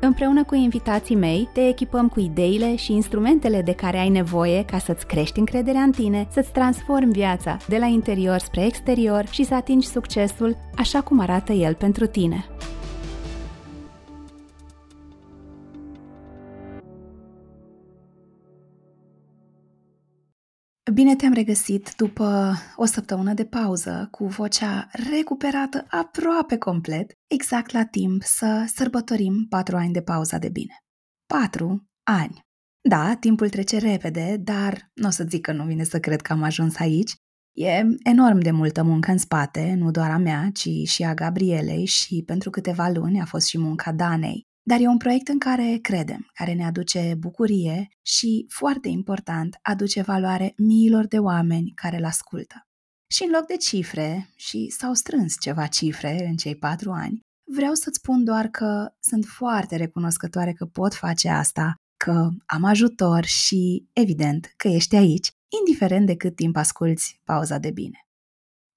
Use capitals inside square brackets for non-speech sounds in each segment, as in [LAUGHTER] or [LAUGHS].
Împreună cu invitații mei, te echipăm cu ideile și instrumentele de care ai nevoie ca să-ți crești încrederea în tine, să-ți transformi viața de la interior spre exterior și să atingi succesul așa cum arată el pentru tine. Bine te-am regăsit după o săptămână de pauză cu vocea recuperată aproape complet, exact la timp să sărbătorim patru ani de pauza de bine. Patru ani. Da, timpul trece repede, dar nu o să zic că nu vine să cred că am ajuns aici. E enorm de multă muncă în spate, nu doar a mea, ci și a Gabrielei și pentru câteva luni a fost și munca Danei. Dar e un proiect în care credem, care ne aduce bucurie și, foarte important, aduce valoare miilor de oameni care îl ascultă. Și în loc de cifre, și s-au strâns ceva cifre în cei patru ani, vreau să-ți spun doar că sunt foarte recunoscătoare că pot face asta, că am ajutor și, evident, că ești aici, indiferent de cât timp asculți pauza de bine.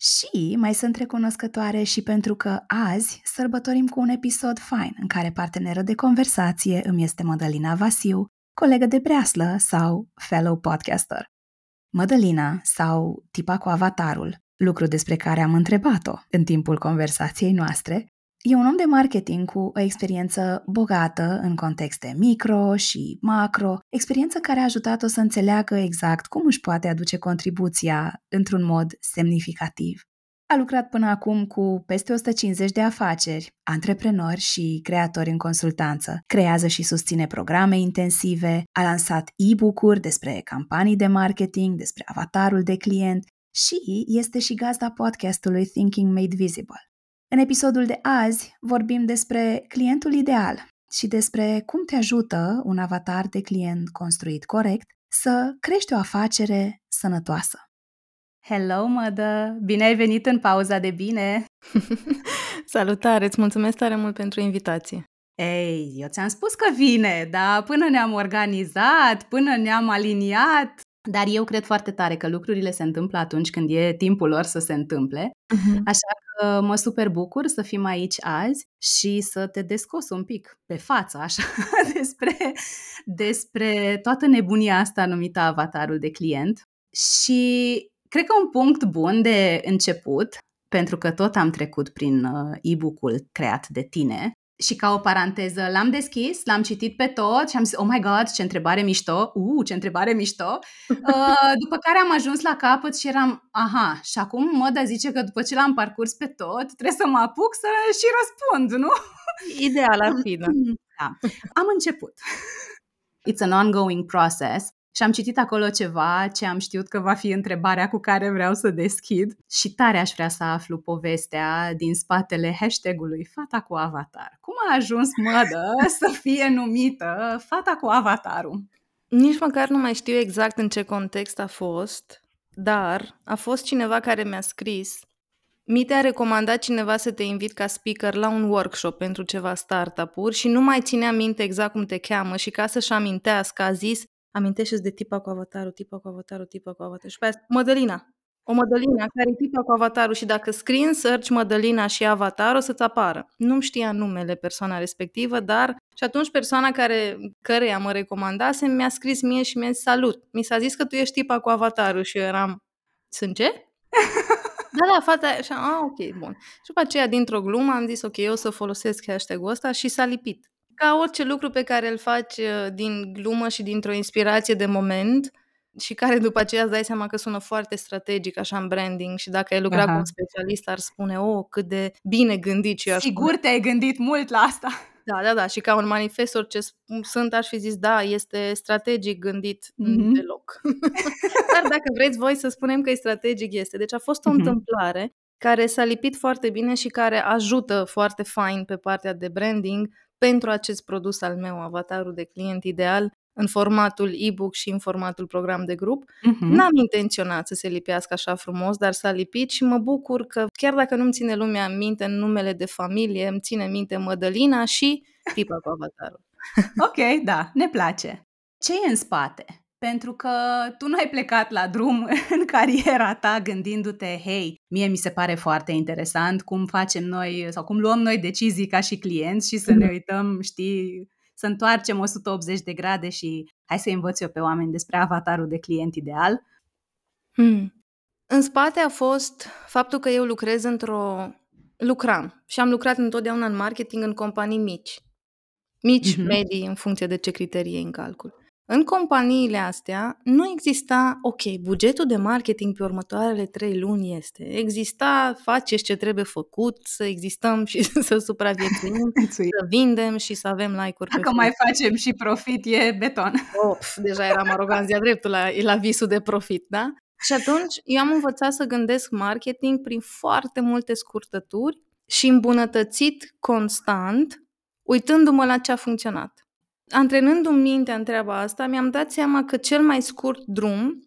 Și mai sunt recunoscătoare și pentru că azi sărbătorim cu un episod fain în care parteneră de conversație îmi este Mădălina Vasiu, colegă de breaslă sau fellow podcaster. Mădălina sau tipa cu avatarul, lucru despre care am întrebat-o în timpul conversației noastre, e un om de marketing cu o experiență bogată în contexte micro și macro, experiență care a ajutat-o să înțeleagă exact cum își poate aduce contribuția într-un mod semnificativ. A lucrat până acum cu peste 150 de afaceri, antreprenori și creatori în consultanță. Creează și susține programe intensive, a lansat e-book-uri despre campanii de marketing, despre avatarul de client și este și gazda podcastului Thinking Made Visible. În episodul de azi vorbim despre clientul ideal și despre cum te ajută un avatar de client construit corect să crești o afacere sănătoasă. Hello, mădă! Bine ai venit în pauza de bine! [LAUGHS] Salutare! Îți mulțumesc tare mult pentru invitație! Ei, eu ți-am spus că vine, dar până ne-am organizat, până ne-am aliniat, dar eu cred foarte tare că lucrurile se întâmplă atunci când e timpul lor să se întâmple. Uh-huh. Așa că mă super bucur să fim aici azi și să te descos un pic pe față, așa, [LAUGHS] despre, despre toată nebunia asta numită avatarul de client. Și cred că un punct bun de început, pentru că tot am trecut prin uh, e-book-ul creat de tine, și ca o paranteză, l-am deschis, l-am citit pe tot și am zis, oh my god, ce întrebare mișto, uh, ce întrebare mișto. [LAUGHS] Uh, după care am ajuns la capăt și eram, aha, și acum Măda zice că după ce l-am parcurs pe tot, trebuie să mă apuc să și răspund, nu? Ideal ar fi, da. [LAUGHS] da. Am început. It's an ongoing process și am citit acolo ceva ce am știut că va fi întrebarea cu care vreau să deschid și tare aș vrea să aflu povestea din spatele hashtagului Fata cu avatar. Cum a ajuns mădă [LAUGHS] să fie numită Fata cu avatarul? Nici măcar nu mai știu exact în ce context a fost, dar a fost cineva care mi-a scris mi te-a recomandat cineva să te invit ca speaker la un workshop pentru ceva startup-uri și nu mai ține minte exact cum te cheamă și ca să-și amintească a zis amintește de tipa cu avatarul, tipa cu avatarul, tipa cu avatarul. Și pe aia, Mădălina. O Mădălina care e tipa cu avatarul și dacă scrii în search Mădălina și avatar o să-ți apară. Nu știa numele persoana respectivă, dar și atunci persoana care, căreia mă recomandase mi-a scris mie și mi-a zis salut. Mi s-a zis că tu ești tipa cu avatarul și eu eram, sunt ce? [LAUGHS] Da, da, fata așa, a, ok, bun. Și după aceea, dintr-o glumă, am zis, ok, eu o să folosesc hashtag-ul ăsta și s-a lipit ca orice lucru pe care îl faci uh, din glumă și dintr-o inspirație de moment și care după aceea îți dai seama că sună foarte strategic așa în branding și dacă ai lucrat Aha. cu un specialist ar spune, oh, cât de bine gândit și eu Sigur spune, te-ai gândit mult la asta. [LAUGHS] Da, da, da. Și ca un manifestor ce sunt, aș fi zis, da, este strategic gândit mm-hmm. deloc. [LAUGHS] Dar dacă vreți voi să spunem că e strategic, este. Deci a fost o mm-hmm. întâmplare care s-a lipit foarte bine și care ajută foarte fain pe partea de branding pentru acest produs al meu, avatarul de client ideal, în formatul e-book și în formatul program de grup. Uh-huh. N-am intenționat să se lipească așa frumos, dar s-a lipit și mă bucur că chiar dacă nu-mi ține lumea în minte în numele de familie, îmi ține în minte Mădălina și tipa cu avatarul. Ok, da, ne place. Ce e în spate? Pentru că tu nu ai plecat la drum [LAUGHS] în cariera ta gândindu-te, hei, mie mi se pare foarte interesant cum facem noi sau cum luăm noi decizii ca și clienți și să ne uităm, știi, să întoarcem 180 de grade și hai să învăț eu pe oameni despre avatarul de client ideal. Hmm. În spate a fost faptul că eu lucrez într-o... lucram și am lucrat întotdeauna în marketing în companii mici. Mici, Mhm. medii, în funcție de ce criterii iei în calcul. În companiile astea nu exista, ok, bugetul de marketing pe următoarele trei luni este. Exista, faceți ce trebuie făcut, să existăm și [LAUGHS] să supraviețuim, [LAUGHS] să vindem și să avem like-uri pe Dacă mai facem și profit, e beton. Oh, pf, deja eram aroganți de-a dreptul la, la visul de profit, da? Și atunci eu am învățat să gândesc marketing prin foarte multe scurtături și îmbunătățit constant, uitându-mă la ce a funcționat. Antrenându-mi mintea în treaba asta, mi-am dat seama că cel mai scurt drum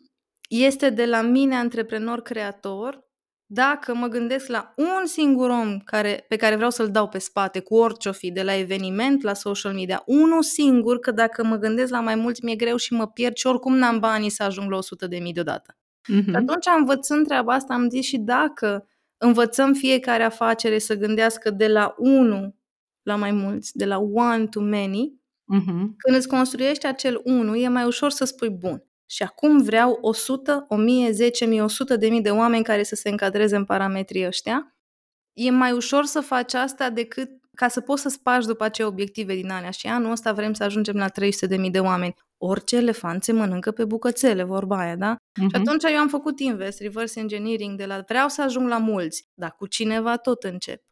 este de la mine, antreprenor creator, dacă mă gândesc la un singur om care, pe care vreau să-l dau pe spate cu orice o fi, de la eveniment la social media, unul singur, că dacă mă gândesc la mai mulți mi-e greu și mă pierd și oricum n-am banii să ajung la 100 de mii deodată. Și Mhm. atunci, învățând treaba asta, am zis și dacă învățăm fiecare afacere să gândească de la unul la mai mulți, de la one to many, Mhm. când îți construiești acel 1, e mai ușor să spui bun. Și acum vreau 100, 1000, 10.000, 100 de mii de oameni care să se încadreze în parametrii ăștia. E mai ușor să faci asta decât ca să poți să spargi după aceea obiective din alea. Și anul ăsta vrem să ajungem la 300 de mii de oameni. Orice elefant se mănâncă pe bucățele, vorba aia, da? Și Mhm. atunci eu am făcut invest, reverse engineering, de la vreau să ajung la mulți, dar cu cineva tot încep.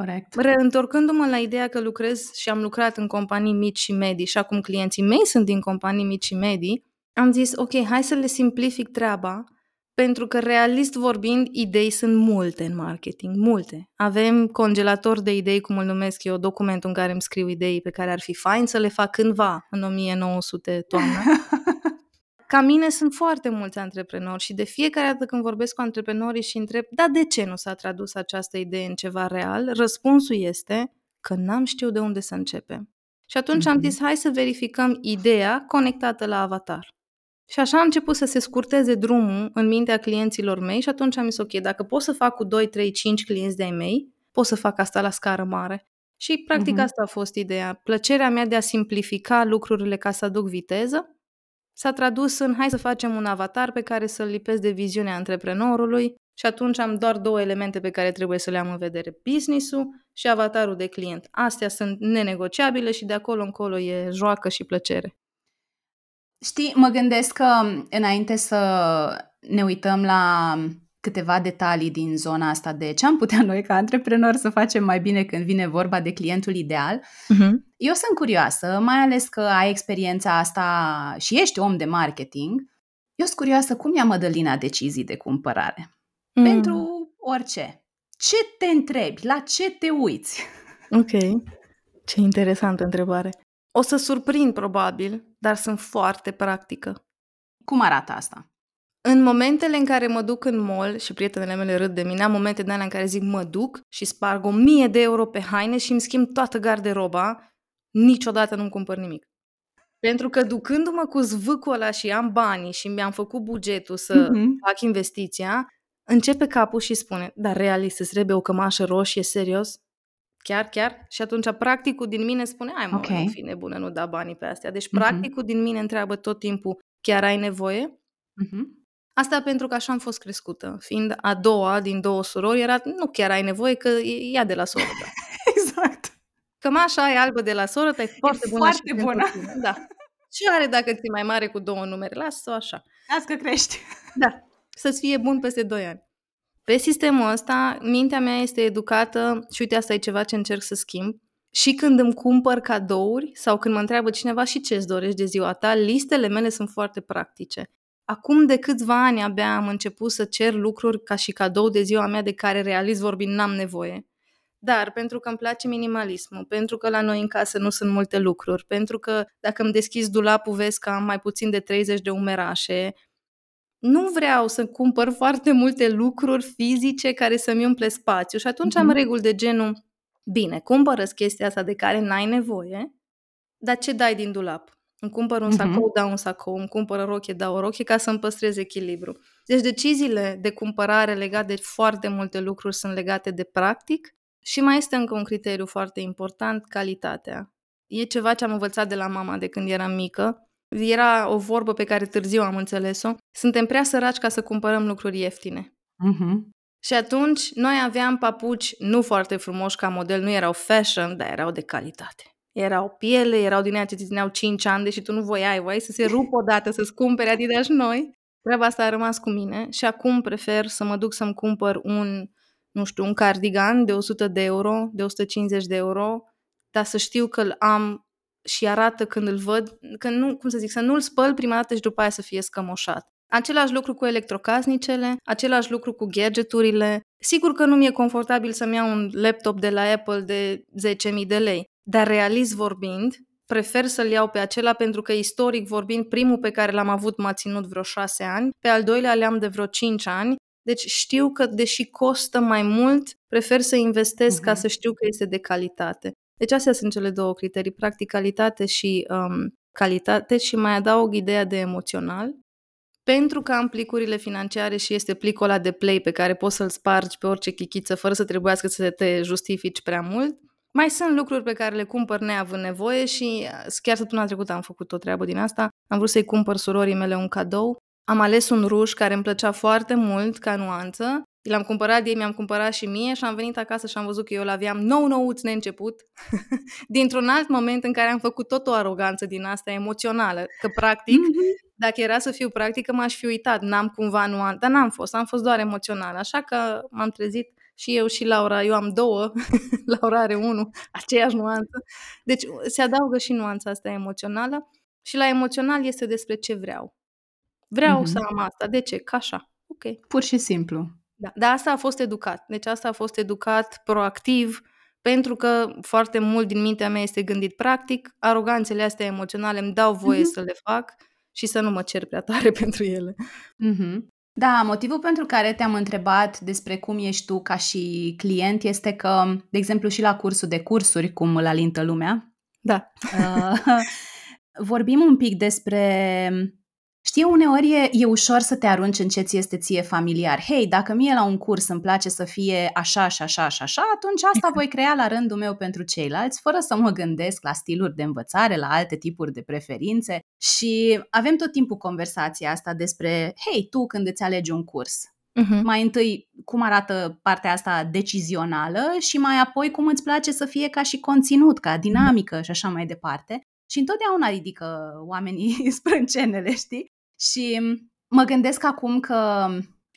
Corect. Reîntorcându-mă la ideea că lucrez și am lucrat în companii mici și medii și acum clienții mei sunt din companii mici și medii, am zis, ok, hai să le simplific treaba, pentru că realist vorbind, idei sunt multe în marketing, multe. Avem congelator de idei, cum îl numesc eu, documentul în care îmi scriu idei pe care ar fi fain să le fac cândva în 1900 toamnă. [LAUGHS] Ca mine sunt foarte mulți antreprenori și de fiecare dată când vorbesc cu antreprenorii și întreb, da, de ce nu s-a tradus această idee în ceva real? Răspunsul este că n-am știut de unde să începem. Și atunci am Mhm. zis, hai să verificăm ideea conectată la avatar. Și așa a început să se scurteze drumul în mintea clienților mei și atunci am zis, ok, dacă pot să fac cu 2, 3, 5 clienți de-ai mei, pot să fac asta la scară mare. Și practic Mhm. asta a fost ideea. Plăcerea mea de a simplifica lucrurile ca să aduc viteză s-a tradus în hai să facem un avatar pe care să-l lipesc de viziunea antreprenorului și atunci am doar două elemente pe care trebuie să le am în vedere, business-ul și avatarul de client. Astea sunt nenegociabile și de acolo încolo e joacă și plăcere. Știi, mă gândesc că înainte să ne uităm la câteva detalii din zona asta de ce am putea noi ca antreprenori să facem mai bine când vine vorba de clientul ideal, Uh-huh. eu sunt curioasă, mai ales că ai experiența asta și ești om de marketing, eu sunt curioasă cum ia Mădălina decizii de cumpărare. Mm. Pentru orice. Ce te întrebi? La ce te uiți? [LAUGHS] Ok. Ce interesantă întrebare. O să surprind probabil, dar sunt foarte practică. Cum arată asta? În momentele în care mă duc în mall și prietenele mele râd de mine, am momente de alea în care zic mă duc și sparg o mie de euro pe haine și îmi schimb toată garderoba, niciodată nu-mi cumpăr nimic. Pentru că ducându-mă cu zvâcul ăla și am banii și mi-am făcut bugetul să Mhm. fac investiția, începe capul și spune, dar realist, îți trebuie o cămașă roșie, serios? Chiar, chiar? Și atunci practicul din mine spune, ai mă, Ok. nu fi nebună, nu da banii pe astea. Deci Mhm. practicul din mine întreabă tot timpul, chiar ai nevoie? Mhm. Asta pentru că așa am fost crescută. Fiind a doua din două surori, era nu chiar ai nevoie că e ea de la soră ta. [LAUGHS] Exact. Cămașa aia albă de la soră ta e foarte bună foarte și pentru bună. tine. Da. Ce are dacă ți mai mare cu două numere? Lasă-o așa. Las că crești. Da. Să-ți fie bun peste 2 ani. Pe sistemul ăsta, mintea mea este educată și uite, asta e ceva ce încerc să schimb. Și când îmi cumpăr cadouri sau când mă întreabă cineva și ce îți dorești de ziua ta, listele mele sunt foarte practice. Acum de câțiva ani abia am început să cer lucruri ca și cadou de ziua mea de care realist vorbind n-am nevoie. Dar pentru că îmi place minimalismul, pentru că la noi în casă nu sunt multe lucruri, pentru că dacă îmi deschizi dulapul vezi că am mai puțin de 30 de umerașe, nu vreau să cumpăr foarte multe lucruri fizice care să-mi umple spațiu și atunci mm-hmm. am reguli de genul, bine, cumpără chestia asta de care n-ai nevoie, dar ce dai din dulap? Îmi cumpăr un sacou, mm-hmm. dau un sacou, îmi cumpăr o rochie, dau o rochie ca să-mi păstrez echilibru. Deci deciziile de cumpărare legate de foarte multe lucruri sunt legate de practic și mai este încă un criteriu foarte important, calitatea. E ceva ce am învățat de la mama de când eram mică. Era o vorbă pe care târziu am înțeles-o. Suntem prea săraci ca să cumpărăm lucruri ieftine. Mm-hmm. Și atunci noi aveam papuci nu foarte frumoși ca model, nu erau fashion, dar erau de calitate. Erau piele, erau din aia ce țineau 5 ani, deși tu nu voiai, voiai să se rupă odată, să-ți cumpere Adidas noi. Treaba asta a rămas cu mine și acum prefer să mă duc să-mi cumpăr un, nu știu, un cardigan de 100 de euro, de 150 de euro, dar să știu că îl am și arată când îl văd, că nu, cum să zic, să nu-l spăl prima dată și după aia să fie scămoșat. Același lucru cu electrocasnicele, același lucru cu gadgeturile. Sigur că nu mi-e confortabil să-mi iau un laptop de la Apple de 10.000 de lei, dar realist vorbind, prefer să-l iau pe acela pentru că istoric vorbind, primul pe care l-am avut m-a ținut vreo șase ani, pe al doilea le-am de vreo cinci ani, deci știu că deși costă mai mult, prefer să investesc uh-huh. ca mhm. să știu că este de calitate. Deci astea sunt cele două criterii, practicalitate și um, calitate și mai adaug ideea de emoțional. Pentru că am plicurile financiare și este plicul ăla de play pe care poți să-l spargi pe orice chichiță fără să trebuiască să te justifici prea mult, mai sunt lucruri pe care le cumpăr neavând nevoie și chiar săptămâna trecută am făcut o treabă din asta. Am vrut să-i cumpăr surorii mele un cadou. Am ales un ruș care îmi plăcea foarte mult ca nuanță. L-am cumpărat de ei, mi-am cumpărat și mie și am venit acasă și am văzut că eu l-aveam nou nouț neînceput, [LAUGHS] dintr-un alt moment în care am făcut tot o aroganță din asta emoțională, că practic, mm-hmm. dacă era să fiu practică, m-aș fi uitat, n-am cumva nuanță, dar n-am fost, am fost doar emoțional, așa că m-am trezit și eu și Laura, eu am două, [LAUGHS] Laura are unul, aceeași nuanță. Deci se adaugă și nuanța asta emoțională și la emoțional este despre ce vreau. Vreau mm-hmm. să am asta. De ce? Ca așa. Ok. Pur și simplu. Da. Dar asta a fost educat. Deci asta a fost educat proactiv, pentru că foarte mult din mintea mea este gândit practic, aroganțele astea emoționale îmi dau voie mm-hmm. să le fac și să nu mă cer prea tare [LAUGHS] pentru ele. Mm-hmm. Da, motivul pentru care te-am întrebat despre cum ești tu ca și client este că, de exemplu, și la cursul de cursuri, cum îl alintă lumea, da. Uh, [LAUGHS] vorbim un pic despre Știi, uneori e, e ușor să te arunci în ce ți este ție familiar. Hei, dacă mie la un curs îmi place să fie așa și așa și așa, atunci asta voi crea la rândul meu pentru ceilalți, fără să mă gândesc la stiluri de învățare, la alte tipuri de preferințe. Și avem tot timpul conversația asta despre, hei, tu când îți alegi un curs, Uh-huh. Mai întâi, cum arată partea asta decizională și mai apoi cum îți place să fie ca și conținut, ca dinamică și așa mai departe. Și întotdeauna ridică oamenii [LAUGHS] sprâncenele, știi? Și mă gândesc acum că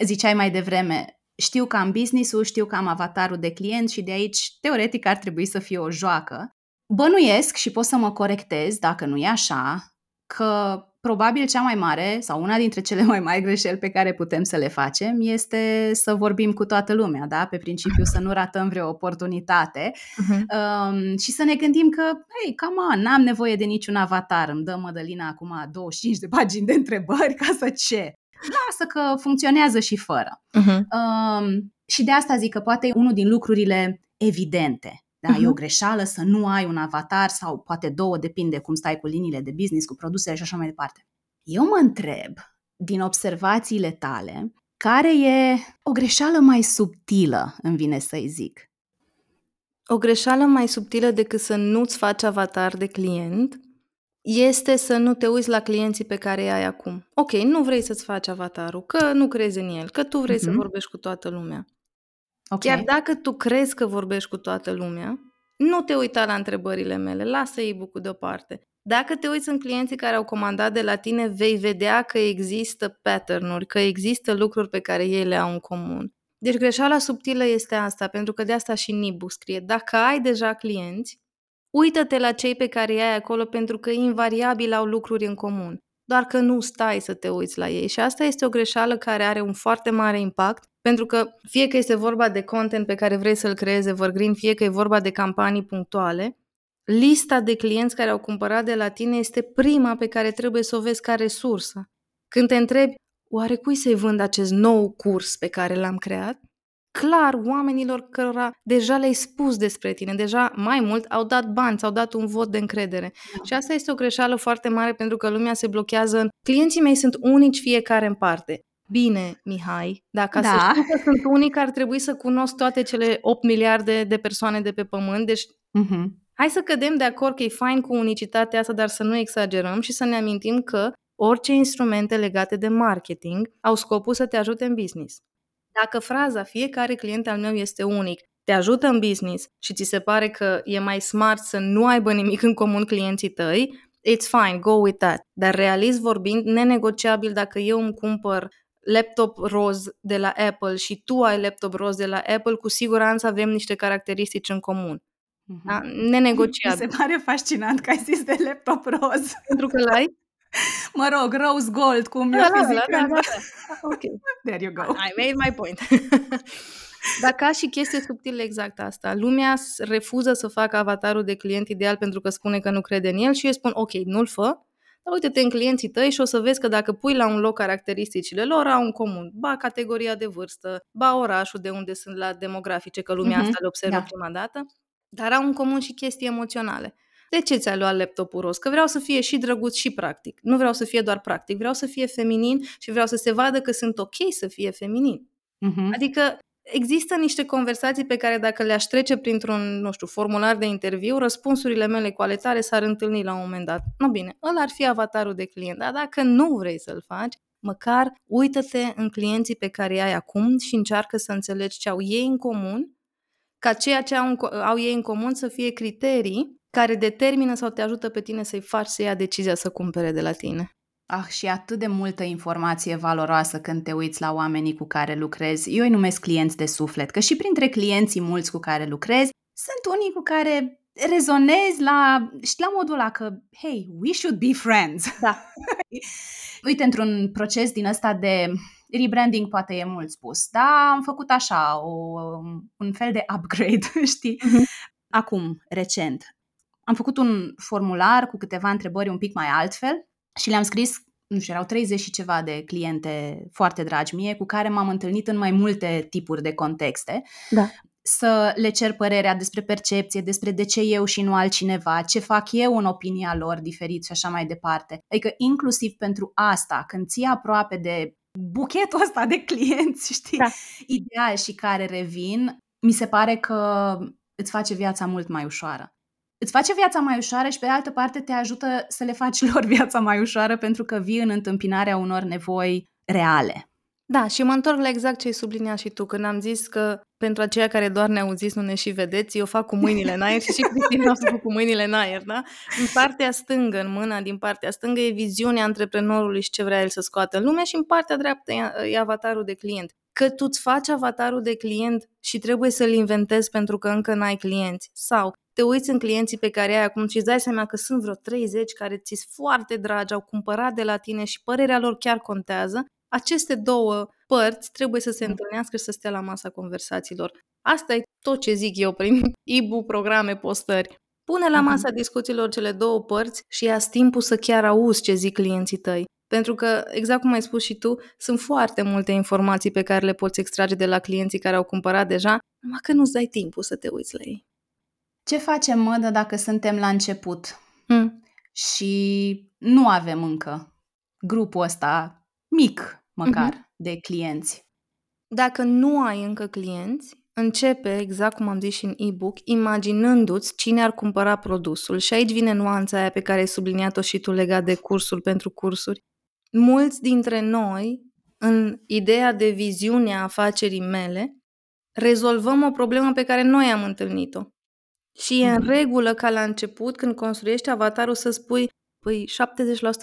ziceai mai devreme, știu că am business-ul, știu că am avatarul de client și de aici, teoretic, ar trebui să fie o joacă. Bănuiesc și pot să mă corectez dacă nu e așa, că probabil cea mai mare sau una dintre cele mai mari greșeli pe care putem să le facem este să vorbim cu toată lumea, da? pe principiu să nu ratăm vreo oportunitate uh-huh. um, și să ne gândim că, hei, come on, n-am nevoie de niciun avatar, îmi dă Mădălina acum 25 de pagini de întrebări ca să ce? Lasă că funcționează și fără. Uh-huh. Um, și de asta zic că poate e unul din lucrurile evidente da, uh-huh. E o greșeală să nu ai un avatar sau poate două, depinde cum stai cu liniile de business, cu produsele și așa mai departe. Eu mă întreb, din observațiile tale, care e o greșeală mai subtilă, îmi vine să-i zic. O greșeală mai subtilă decât să nu-ți faci avatar de client este să nu te uiți la clienții pe care îi ai acum. Ok, nu vrei să-ți faci avatarul, că nu crezi în el, că tu vrei uh-huh. să mhm. vorbești cu toată lumea. Okay. Chiar dacă tu crezi că vorbești cu toată lumea, nu te uita la întrebările mele, lasă e-book-ul deoparte. Dacă te uiți în clienții care au comandat de la tine, vei vedea că există pattern-uri, că există lucruri pe care ei le au în comun. Deci greșeala subtilă este asta, pentru că de asta și Nibu scrie. Dacă ai deja clienți, uită-te la cei pe care îi ai acolo pentru că invariabil au lucruri în comun. Doar că nu stai să te uiți la ei și asta este o greșeală care are un foarte mare impact Pentru că fie că este vorba de content pe care vrei să-l creezi evergreen, fie că e vorba de campanii punctuale, lista de clienți care au cumpărat de la tine este prima pe care trebuie să o vezi ca resursă. Când te întrebi, oare cui să-i vând acest nou curs pe care l-am creat? clar oamenilor cărora deja le-ai spus despre tine, deja mai mult au dat bani, au dat un vot de încredere. Da. Și asta este o greșeală foarte mare pentru că lumea se blochează în clienții mei sunt unici fiecare în parte. Bine, Mihai, dacă da. să știu că sunt unic, ar trebui să cunosc toate cele 8 miliarde de persoane de pe pământ, deci uh-huh. hai să cădem de acord că e fain cu unicitatea asta, dar să nu exagerăm și să ne amintim că orice instrumente legate de marketing au scopul să te ajute în business. Dacă fraza fiecare client al meu este unic, te ajută în business și ți se pare că e mai smart să nu aibă nimic în comun clienții tăi, it's fine, go with that. Dar realist vorbind, nenegociabil dacă eu îmi cumpăr laptop roz de la Apple și tu ai laptop roz de la Apple, cu siguranță avem niște caracteristici în comun. Mm-hmm. Da? Nenegociabil. Mi se pare fascinant că ai zis de laptop roz. Pentru că l-ai? [LAUGHS] mă rog, rose gold, cum da, eu da, da, da, da, da. [LAUGHS] Ok. There you go. I made my point. [LAUGHS] Dar ca și chestie subtilă exact asta. Lumea refuză să facă avatarul de client ideal pentru că spune că nu crede în el și eu spun, ok, nu-l fă, dar uite-te în clienții tăi și o să vezi că dacă pui la un loc caracteristicile lor, au în comun, ba categoria de vârstă, ba orașul de unde sunt la demografice, că lumea mm-hmm. asta le observă da. prima dată, dar au în comun și chestii emoționale. De ce ți-ai luat laptopul roz? Că vreau să fie și drăguț și practic. Nu vreau să fie doar practic, vreau să fie feminin și vreau să se vadă că sunt ok să fie feminin. Uh-huh. Adică există niște conversații pe care dacă le-aș trece printr-un, nu știu, formular de interviu, răspunsurile mele cu ale tale s-ar întâlni la un moment dat. Nu bine, ăla ar fi avatarul de client, dar dacă nu vrei să-l faci, măcar uită-te în clienții pe care ai acum și încearcă să înțelegi ce au ei în comun, ca ceea ce au, au ei în comun să fie criterii care determină sau te ajută pe tine să-i faci să ia decizia să cumpere de la tine. Ah, și atât de multă informație valoroasă când te uiți la oamenii cu care lucrezi. Eu îi numesc clienți de suflet, că și printre clienții mulți cu care lucrezi, sunt unii cu care rezonezi la, știi, la modul ăla că, hey, we should be friends. Da. [LAUGHS] Uite, într-un proces din ăsta de rebranding poate e mult spus, dar am făcut așa, o, un fel de upgrade, [LAUGHS] știi? Uh-huh. Acum, recent, am făcut un formular cu câteva întrebări un pic mai altfel și le-am scris, nu știu, erau 30 și ceva de cliente foarte dragi mie, cu care m-am întâlnit în mai multe tipuri de contexte. Da. Să le cer părerea despre percepție, despre de ce eu și nu altcineva, ce fac eu în opinia lor diferit și așa mai departe. Adică inclusiv pentru asta, când ții aproape de buchetul ăsta de clienți, [LAUGHS] știi, da. ideal și care revin, mi se pare că îți face viața mult mai ușoară îți face viața mai ușoară și pe de altă parte te ajută să le faci [LAUGHS] lor viața mai ușoară pentru că vii în întâmpinarea unor nevoi reale. Da, și mă întorc la exact ce ai subliniat și tu, când am zis că pentru aceia care doar ne auziți, nu ne și vedeți, eu fac cu mâinile în aer și și Cristina [LAUGHS] a făcut cu mâinile în aer, da? În partea stângă, în mâna din partea stângă, e viziunea antreprenorului și ce vrea el să scoată în lume și în partea dreaptă e avatarul de client. Că tu îți faci avatarul de client și trebuie să-l inventezi pentru că încă n-ai clienți. Sau te uiți în clienții pe care ai acum și îți dai seama că sunt vreo 30 care ți sunt foarte dragi, au cumpărat de la tine și părerea lor chiar contează, aceste două părți trebuie să se întâlnească și să stea la masa conversațiilor. Asta e tot ce zic eu prin [LAUGHS] e programe, postări. Pune la masa discuțiilor cele două părți și ia timpul să chiar auzi ce zic clienții tăi. Pentru că, exact cum ai spus și tu, sunt foarte multe informații pe care le poți extrage de la clienții care au cumpărat deja, numai că nu-ți dai timpul să te uiți la ei. Ce facem, mădă, dacă suntem la început hmm. și nu avem încă grupul ăsta mic, măcar, uh-huh. de clienți? Dacă nu ai încă clienți, începe, exact cum am zis și în e-book, imaginându-ți cine ar cumpăra produsul. Și aici vine nuanța aia pe care ai subliniat-o și tu legat de cursul pentru cursuri. Mulți dintre noi, în ideea de viziune a afacerii mele, rezolvăm o problemă pe care noi am întâlnit-o. Și e în mhm. regulă ca la început, când construiești avatarul, să spui Păi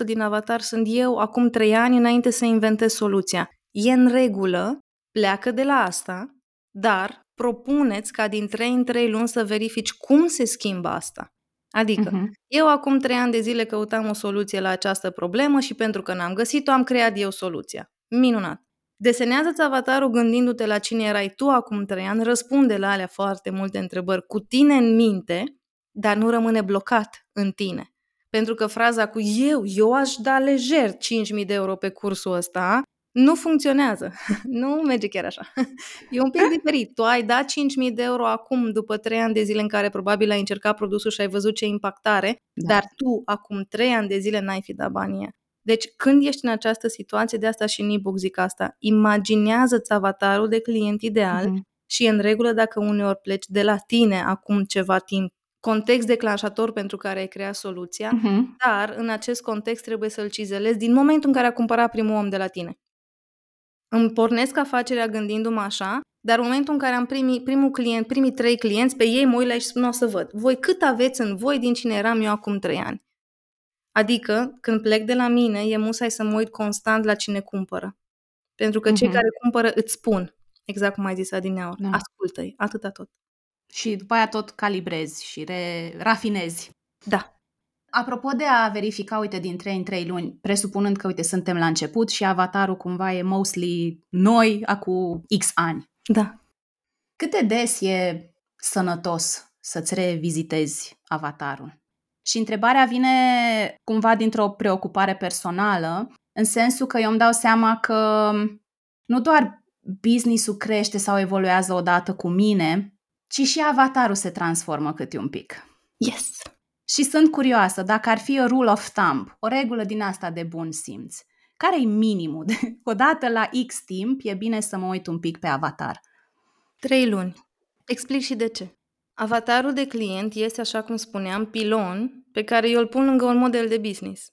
70% din avatar sunt eu acum 3 ani înainte să inventez soluția. E în regulă, pleacă de la asta, dar propuneți ca din 3 în 3 luni să verifici cum se schimbă asta. Adică, uh-huh. eu acum 3 ani de zile căutam o soluție la această problemă și pentru că n-am găsit-o, am creat eu soluția. Minunat. Desenează-ți avatarul gândindu-te la cine erai tu acum trei ani, răspunde la alea foarte multe întrebări cu tine în minte, dar nu rămâne blocat în tine. Pentru că fraza cu eu, eu aș da lejer 5.000 de euro pe cursul ăsta, nu funcționează. [LAUGHS] nu merge chiar așa. [LAUGHS] E un pic diferit. Tu ai dat 5.000 de euro acum, după 3 ani de zile în care probabil ai încercat produsul și ai văzut ce impactare, da. dar tu, acum 3 ani de zile, n-ai fi dat banii Deci, când ești în această situație, de asta și în e zic asta, imaginează-ți avatarul de client ideal mm-hmm. și în regulă dacă uneori pleci de la tine acum ceva timp context declanșator pentru care ai creat soluția, uh-huh. dar în acest context trebuie să-l cizelezi din momentul în care a cumpărat primul om de la tine. Îmi pornesc afacerea gândindu-mă așa, dar în momentul în care am primit primul client, primii trei clienți, pe ei mă uit la și spun o să văd. Voi cât aveți în voi din cine eram eu acum trei ani? Adică, când plec de la mine, e musai să mă uit constant la cine cumpără. Pentru că uh-huh. cei mhm. care cumpără îți spun, exact cum ai zis adineaur, da. ascultă-i, atâta tot. Și după aia tot calibrezi și re- rafinezi. Da. Apropo de a verifica, uite, din 3 în 3 luni, presupunând că, uite, suntem la început și avatarul cumva e mostly noi, acum X ani. Da. Cât de des e sănătos să-ți revizitezi avatarul? Și întrebarea vine cumva dintr-o preocupare personală, în sensul că eu îmi dau seama că nu doar business-ul crește sau evoluează odată cu mine, ci și avatarul se transformă câte un pic. Yes! Și sunt curioasă, dacă ar fi o rule of thumb, o regulă din asta de bun simț, care e minimul? Odată la X timp e bine să mă uit un pic pe avatar. Trei luni. Explic și de ce. Avatarul de client este, așa cum spuneam, pilon pe care eu îl pun lângă un model de business.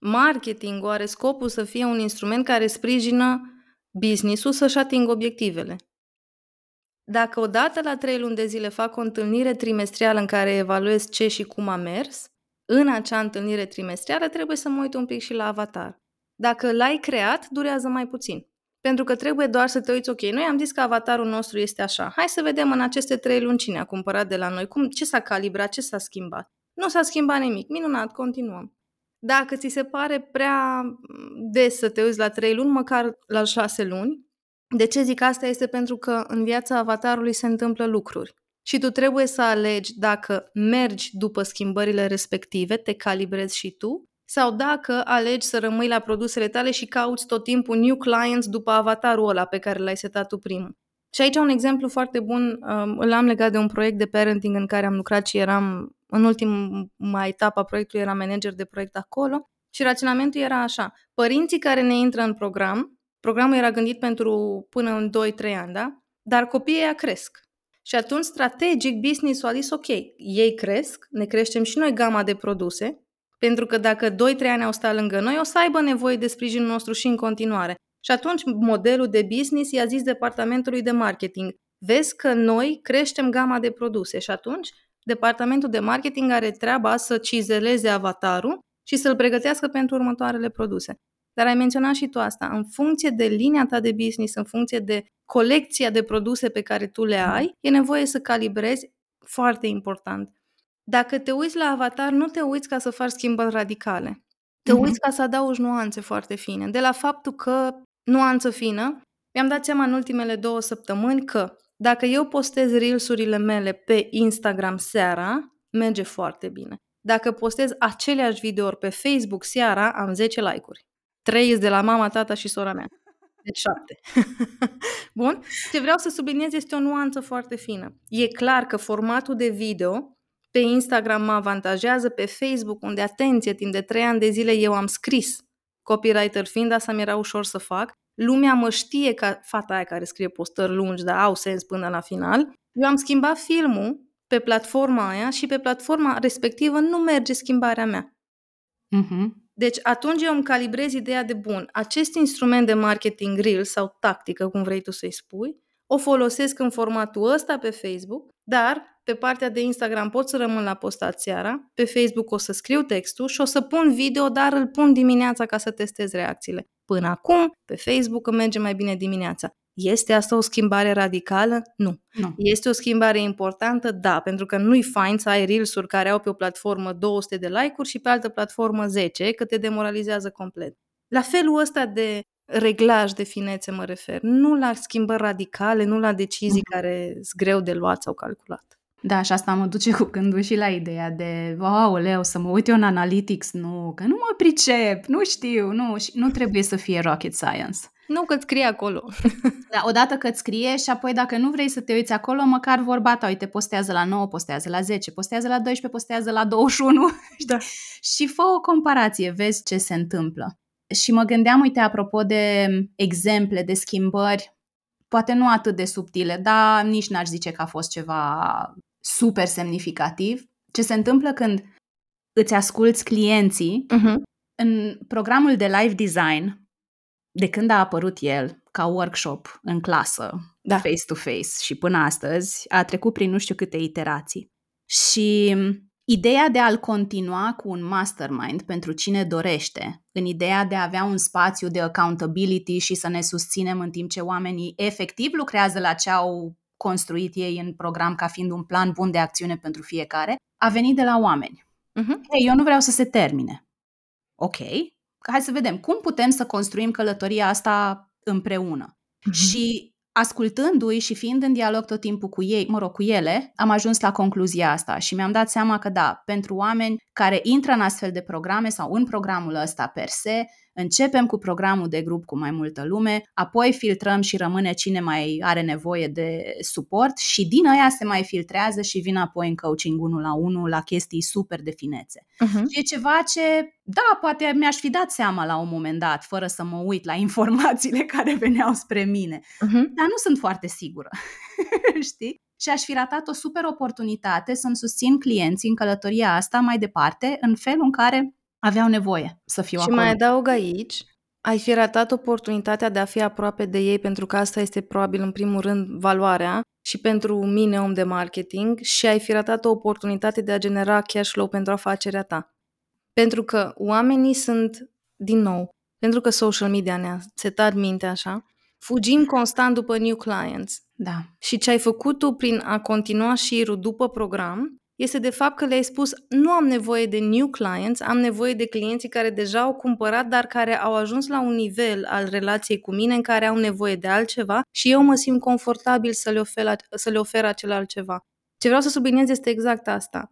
Marketingul are scopul să fie un instrument care sprijină business-ul să-și atingă obiectivele. Dacă odată la trei luni de zile fac o întâlnire trimestrială în care evaluez ce și cum a mers, în acea întâlnire trimestrială trebuie să mă uit un pic și la avatar. Dacă l-ai creat, durează mai puțin. Pentru că trebuie doar să te uiți, ok, noi am zis că avatarul nostru este așa. Hai să vedem în aceste trei luni cine a cumpărat de la noi, cum, ce s-a calibrat, ce s-a schimbat. Nu s-a schimbat nimic. Minunat, continuăm. Dacă ți se pare prea des să te uiți la trei luni, măcar la șase luni, de ce zic asta este pentru că în viața avatarului se întâmplă lucruri. Și tu trebuie să alegi dacă mergi după schimbările respective, te calibrezi și tu, sau dacă alegi să rămâi la produsele tale și cauți tot timpul new clients după avatarul ăla pe care l-ai setat tu primul. Și aici un exemplu foarte bun um, îl am legat de un proiect de parenting în care am lucrat și eram în ultima etapă a proiectului, eram manager de proiect acolo și raționamentul era așa. Părinții care ne intră în program Programul era gândit pentru până în 2-3 ani, da? Dar copiii ăia cresc. Și atunci, strategic, business-ul a zis, ok, ei cresc, ne creștem și noi gama de produse, pentru că dacă 2-3 ani au stat lângă noi, o să aibă nevoie de sprijinul nostru și în continuare. Și atunci modelul de business i-a zis departamentului de marketing, vezi că noi creștem gama de produse și atunci departamentul de marketing are treaba să cizeleze avatarul și să-l pregătească pentru următoarele produse. Dar ai menționat și tu asta. În funcție de linia ta de business, în funcție de colecția de produse pe care tu le ai, e nevoie să calibrezi foarte important. Dacă te uiți la avatar, nu te uiți ca să faci schimbări radicale. Te uiți ca să adaugi nuanțe foarte fine. De la faptul că, nuanță fină, mi-am dat seama în ultimele două săptămâni că dacă eu postez reels-urile mele pe Instagram seara, merge foarte bine. Dacă postez aceleași videouri pe Facebook seara, am 10 like-uri. Trei de la mama, tata și sora mea. Deci șapte. [LAUGHS] Bun? Ce vreau să subliniez este o nuanță foarte fină. E clar că formatul de video pe Instagram mă avantajează, pe Facebook, unde, atenție, timp de trei ani de zile eu am scris copywriter fiind, asta mi era ușor să fac. Lumea mă știe ca fata aia care scrie postări lungi, dar au sens până la final. Eu am schimbat filmul pe platforma aia și pe platforma respectivă nu merge schimbarea mea. Uh-huh. Deci atunci eu îmi calibrez ideea de bun. Acest instrument de marketing real sau tactică, cum vrei tu să-i spui, o folosesc în formatul ăsta pe Facebook, dar pe partea de Instagram pot să rămân la postat seara, pe Facebook o să scriu textul și o să pun video, dar îl pun dimineața ca să testez reacțiile. Până acum, pe Facebook îmi merge mai bine dimineața. Este asta o schimbare radicală? Nu. nu. Este o schimbare importantă? Da, pentru că nu-i fain să ai reels care au pe o platformă 200 de like-uri și pe altă platformă 10, că te demoralizează complet. La felul ăsta de reglaj de finețe mă refer, nu la schimbări radicale, nu la decizii Mhm. care sunt greu de luat sau calculat. Da, și asta mă duce cu gândul și la ideea de, wow, leu, să mă uit eu în analytics, nu, că nu mă pricep, nu știu, nu, și nu trebuie să fie rocket science. Nu că scrie acolo. [LAUGHS] Da, odată că îți scrie și apoi dacă nu vrei să te uiți acolo, măcar vorba ta, uite, postează la 9, postează la 10, postează la 12, postează la 21 Da. [LAUGHS] și fă o comparație, vezi ce se întâmplă. Și mă gândeam, uite, apropo de exemple, de schimbări, poate nu atât de subtile, dar nici n-aș zice că a fost ceva super semnificativ. Ce se întâmplă când îți asculți clienții Uh-huh. în programul de live design, de când a apărut el ca workshop în clasă, Da. face-to-face și până astăzi, a trecut prin nu știu câte iterații. Și ideea de a-l continua cu un mastermind pentru cine dorește, în ideea de a avea un spațiu de accountability și să ne susținem în timp ce oamenii efectiv lucrează la ce au construit ei în program ca fiind un plan bun de acțiune pentru fiecare, a venit de la oameni. Uh-huh. Hei, eu nu vreau să se termine. Ok, hai să vedem cum putem să construim călătoria asta împreună. Mhm. Și ascultându-i și fiind în dialog tot timpul cu ei, mă rog, cu ele, am ajuns la concluzia asta și mi-am dat seama că da, pentru oameni care intră în astfel de programe sau în programul ăsta per se, începem cu programul de grup cu mai multă lume, apoi filtrăm și rămâne cine mai are nevoie de suport și din aia se mai filtrează și vin apoi în coaching 1 la 1 la chestii super de finețe. Uh-huh. Și e ceva ce, da, poate mi-aș fi dat seama la un moment dat, fără să mă uit la [LAUGHS] informațiile care veneau spre mine. Uh-huh. Dar nu sunt foarte sigură, [LAUGHS] știi? Și aș fi ratat o super oportunitate să-mi susțin clienții în călătoria asta mai departe, în felul în care aveau nevoie să fiu Și acolo. mai adaug aici, ai fi ratat oportunitatea de a fi aproape de ei pentru că asta este probabil în primul rând valoarea și pentru mine om de marketing și ai fi ratat o oportunitate de a genera cash flow pentru afacerea ta. Pentru că oamenii sunt, din nou, pentru că social media ne-a setat mintea așa, fugim constant după new clients. Da. Și ce ai făcut tu prin a continua șirul după program este de fapt că le-ai spus nu am nevoie de new clients, am nevoie de clienții care deja au cumpărat, dar care au ajuns la un nivel al relației cu mine în care au nevoie de altceva și eu mă simt confortabil să le ofer, să le ofer acel altceva. Ce vreau să subliniez este exact asta.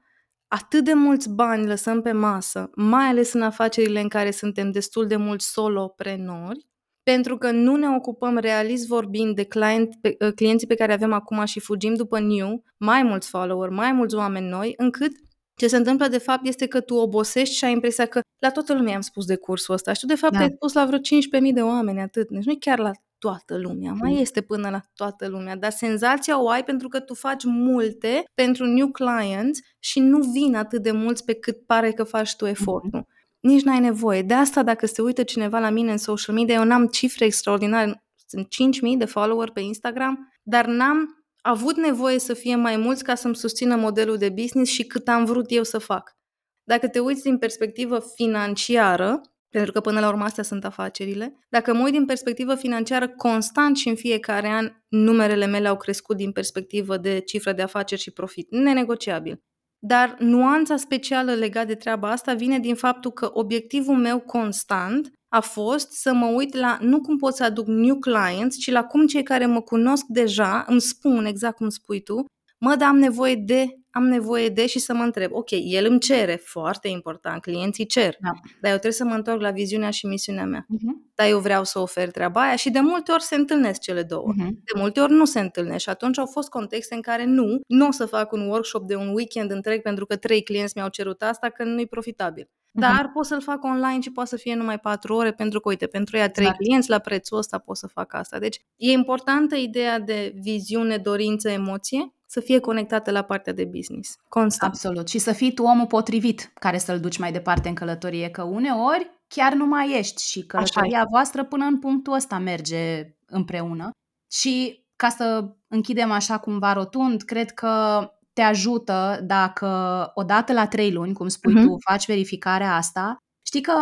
Atât de mulți bani lăsăm pe masă, mai ales în afacerile în care suntem destul de mulți soloprenori, pentru că nu ne ocupăm realist vorbind de client, pe, uh, clienții pe care avem acum și fugim după new, mai mulți follower, mai mulți oameni noi, încât ce se întâmplă de fapt este că tu obosești și ai impresia că la toată lumea am spus de cursul ăsta și tu de fapt Da. ai spus la vreo 15.000 de oameni atât, deci nu e chiar la toată lumea, mai Mm. este până la toată lumea, dar senzația o ai pentru că tu faci multe pentru new clients și nu vin atât de mulți pe cât pare că faci tu efortul. Nici n-ai nevoie. De asta, dacă se uită cineva la mine în social media, eu n-am cifre extraordinare. Sunt 5.000 de follower pe Instagram, dar n-am avut nevoie să fie mai mulți ca să-mi susțină modelul de business și cât am vrut eu să fac. Dacă te uiți din perspectivă financiară, pentru că până la urmă astea sunt afacerile, dacă mă uit din perspectivă financiară, constant și în fiecare an, numerele mele au crescut din perspectivă de cifră de afaceri și profit. Nenegociabil. Dar nuanța specială legată de treaba asta vine din faptul că obiectivul meu constant a fost să mă uit la nu cum pot să aduc new clients, ci la cum cei care mă cunosc deja îmi spun exact cum spui tu, mă, dar am nevoie de, am nevoie de și să mă întreb, ok, el îmi cere, foarte important, clienții cer, Da. dar eu trebuie să mă întorc la viziunea și misiunea mea. Uh-huh. Dar eu vreau să ofer treaba aia și de multe ori se întâlnesc cele două. Uh-huh. De multe ori nu se întâlnesc și atunci au fost contexte în care nu, nu o să fac un workshop de un weekend întreg pentru că trei clienți mi-au cerut asta, că nu e profitabil. Dar pot să-l fac online și poate să fie numai patru ore pentru că, uite, pentru ea trei Exact. clienți la prețul ăsta pot să fac asta. Deci e importantă ideea de viziune, dorință, emoție să fie conectată la partea de business. Constant. Absolut. Și să fii tu omul potrivit care să-l duci mai departe în călătorie, că uneori chiar nu mai ești și călătoria voastră până în punctul ăsta merge împreună. Și ca să închidem așa cumva rotund, cred că te ajută dacă odată la trei luni, cum spui Mhm. tu, faci verificarea asta, știi că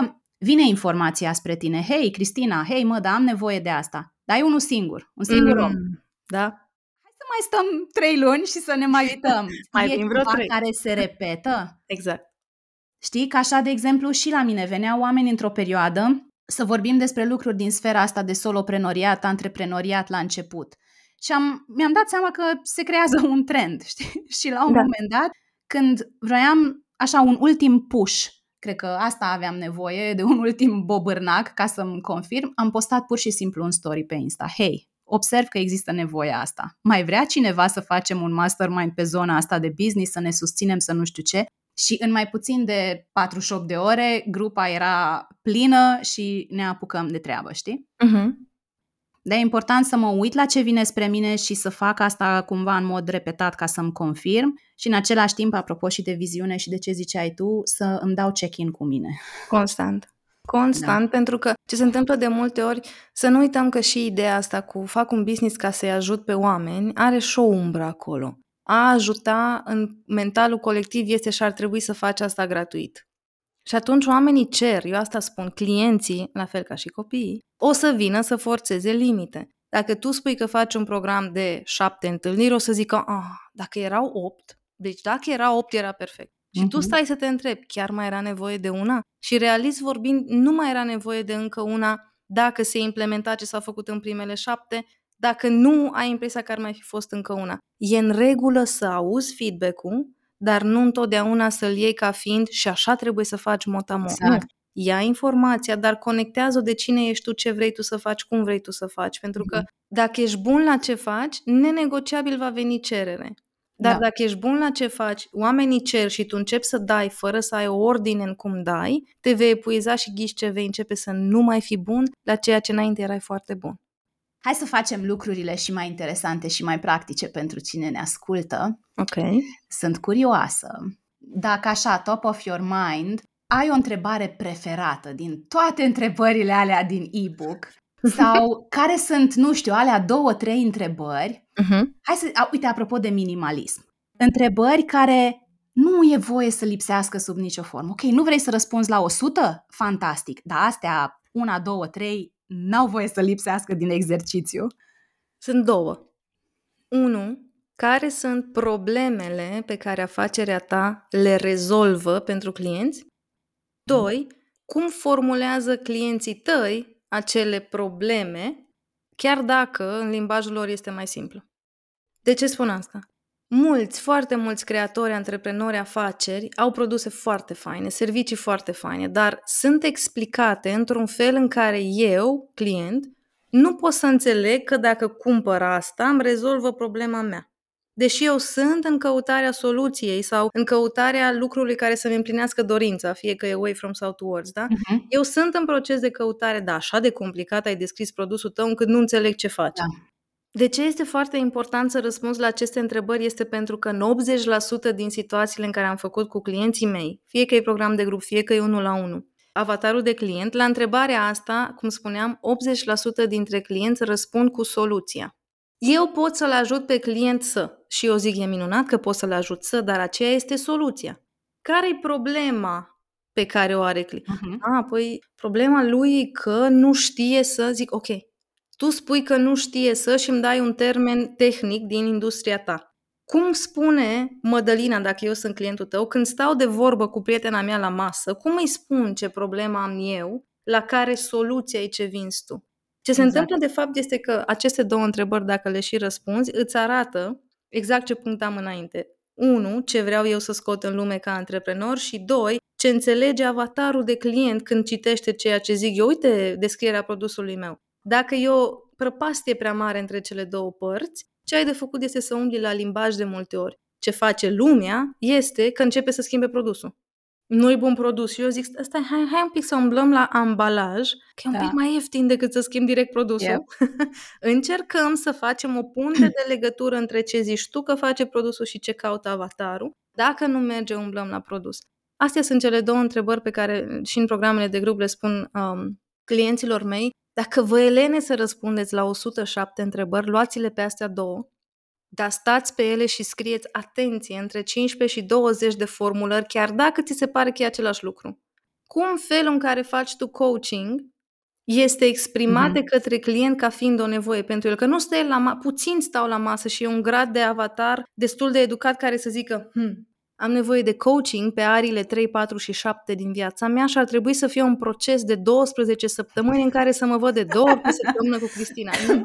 vine informația spre tine. Hei, Cristina, hei mă, dar am nevoie de asta. Dar ai unul singur, un singur om. Mm, Da? Să mai stăm trei luni și să ne mai uităm. Mai e vin vreo ceva trei. care se repetă? Exact. Știi, că așa, de exemplu, și la mine veneau oameni într-o perioadă să vorbim despre lucruri din sfera asta de soloprenoriat, antreprenoriat la început. Și am, mi-am dat seama că se creează un trend, știi? [LAUGHS] Și la un da. moment dat, când vroiam așa un ultim push, cred că asta aveam nevoie, de un ultim bobârnac ca să-mi confirm, am postat pur și simplu un story pe Insta. Hei, observ că există nevoia asta. Mai vrea cineva să facem un mastermind pe zona asta de business, să ne susținem, să nu știu ce? Și în mai puțin de 48 de ore, grupa era plină și ne apucăm de treabă, știi? Uh-huh. Dar e important să mă uit la ce vine spre mine și să fac asta cumva în mod repetat ca să-mi confirm și în același timp, apropo și de viziune și de ce ziceai tu, să îmi dau check-in cu mine. Constant. Constant, da. pentru că ce se întâmplă de multe ori, să nu uităm că și ideea asta cu fac un business ca să-i ajut pe oameni, are și o umbră acolo. A ajuta în mentalul colectiv este și ar trebui să faci asta gratuit. Și atunci oamenii cer, eu asta spun, clienții, la fel ca și copiii, o să vină să forțeze limite. Dacă tu spui că faci un program de șapte întâlniri, o să zică, ah, dacă erau opt, deci dacă era opt, era perfect. Și uh-huh. tu mhm. stai să te întrebi, chiar mai era nevoie de una? Și realist vorbind, nu mai era nevoie de încă una dacă se implementa ce s-a făcut în primele șapte, dacă nu ai impresia că ar mai fi fost încă una. E în regulă să auzi feedback-ul, dar nu întotdeauna să-l iei ca fiind și așa trebuie să faci motamo. Exact. Ia informația, dar conectează-o de cine ești tu, ce vrei tu să faci, cum vrei tu să faci. Pentru că mhm. dacă ești bun la ce faci, nenegociabil va veni cerere. Dar da. dacă ești bun la ce faci, oamenii cer și tu începi să dai fără să ai o ordine în cum dai, te vei epuiza și ghiși ce vei începe să nu mai fi bun la ceea ce înainte erai foarte bun. Hai să facem lucrurile și mai interesante și mai practice pentru cine ne ascultă. Ok. Sunt curioasă. Dacă așa, top of your mind, ai o întrebare preferată din toate întrebările alea din e-book sau care sunt, nu știu, alea două, trei întrebări. Uh-huh. Hai să, a, uite, apropo de minimalism. Întrebări care nu e voie să lipsească sub nicio formă. Ok, nu vrei să răspunzi la 100? Fantastic. Dar astea, una, două, trei, n-au voie să lipsească din exercițiu. Sunt două. Unu, care sunt problemele pe care afacerea ta le rezolvă pentru clienți? Doi, cum formulează clienții tăi acele probleme, chiar dacă în limbajul lor este mai simplu. De ce spun asta? Mulți, foarte mulți creatori, antreprenori, afaceri au produse foarte faine, servicii foarte faine, dar sunt explicate într-un fel în care eu, client, nu pot să înțeleg că dacă cumpăr asta, îmi rezolvă problema mea deși eu sunt în căutarea soluției sau în căutarea lucrului care să-mi împlinească dorința, fie că e away from south towards, da? Uh-huh. Eu sunt în proces de căutare, da, așa de complicat ai descris produsul tău încât nu înțeleg ce faci. Da. De ce este foarte important să răspunzi la aceste întrebări este pentru că în 80% din situațiile în care am făcut cu clienții mei, fie că e program de grup, fie că e unul la unul, avatarul de client, la întrebarea asta, cum spuneam, 80% dintre clienți răspund cu soluția. Eu pot să-l ajut pe client să. Și eu zic, e minunat că pot să-l ajut să, dar aceea este soluția. Care e problema pe care o are clientul? Uh-huh. Ah, păi problema lui e că nu știe să, zic, ok, tu spui că nu știe să și îmi dai un termen tehnic din industria ta. Cum spune Mădălina, dacă eu sunt clientul tău, când stau de vorbă cu prietena mea la masă, cum îi spun ce problemă am eu, la care soluția e ce vinzi tu? Ce se exact. întâmplă, de fapt, este că aceste două întrebări, dacă le și răspunzi, îți arată exact ce punctam înainte. Unu, ce vreau eu să scot în lume ca antreprenor și doi, ce înțelege avatarul de client când citește ceea ce zic eu. Uite descrierea produsului meu. Dacă e o prăpastie prea mare între cele două părți, ce ai de făcut este să umbli la limbaj de multe ori. Ce face lumea este că începe să schimbe produsul nu-i bun produs. Și eu zic, stai, hai, hai un pic să umblăm la ambalaj, că e un da. pic mai ieftin decât să schimb direct produsul. Yep. [LAUGHS] Încercăm să facem o punte de legătură între ce zici tu că face produsul și ce caută avatarul. Dacă nu merge, umblăm la produs. Astea sunt cele două întrebări pe care și în programele de grup le spun um, clienților mei. Dacă vă elene să răspundeți la 107 întrebări, luați-le pe astea două dar stați pe ele și scrieți atenție între 15 și 20 de formulări, chiar dacă ți se pare că e același lucru. Cum felul în care faci tu coaching este exprimat mm-hmm. de către client ca fiind o nevoie pentru el. Că nu stă la ma- puțin stau la masă și e un grad de avatar destul de educat care să zică hm, am nevoie de coaching pe arile 3, 4 și 7 din viața mea și ar trebui să fie un proces de 12 săptămâni în care să mă văd de două ori pe săptămână cu Cristina. Nu.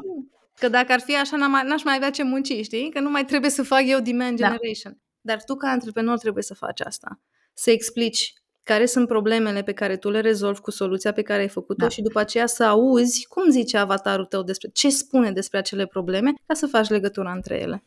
Că dacă ar fi așa, n-aș mai avea ce munci, știi? Că nu mai trebuie să fac eu demand da. generation. Da. Dar tu, ca antreprenor, trebuie să faci asta. Să explici care sunt problemele pe care tu le rezolvi cu soluția pe care ai făcut-o da. și după aceea să auzi cum zice avatarul tău despre ce spune despre acele probleme ca să faci legătura între ele.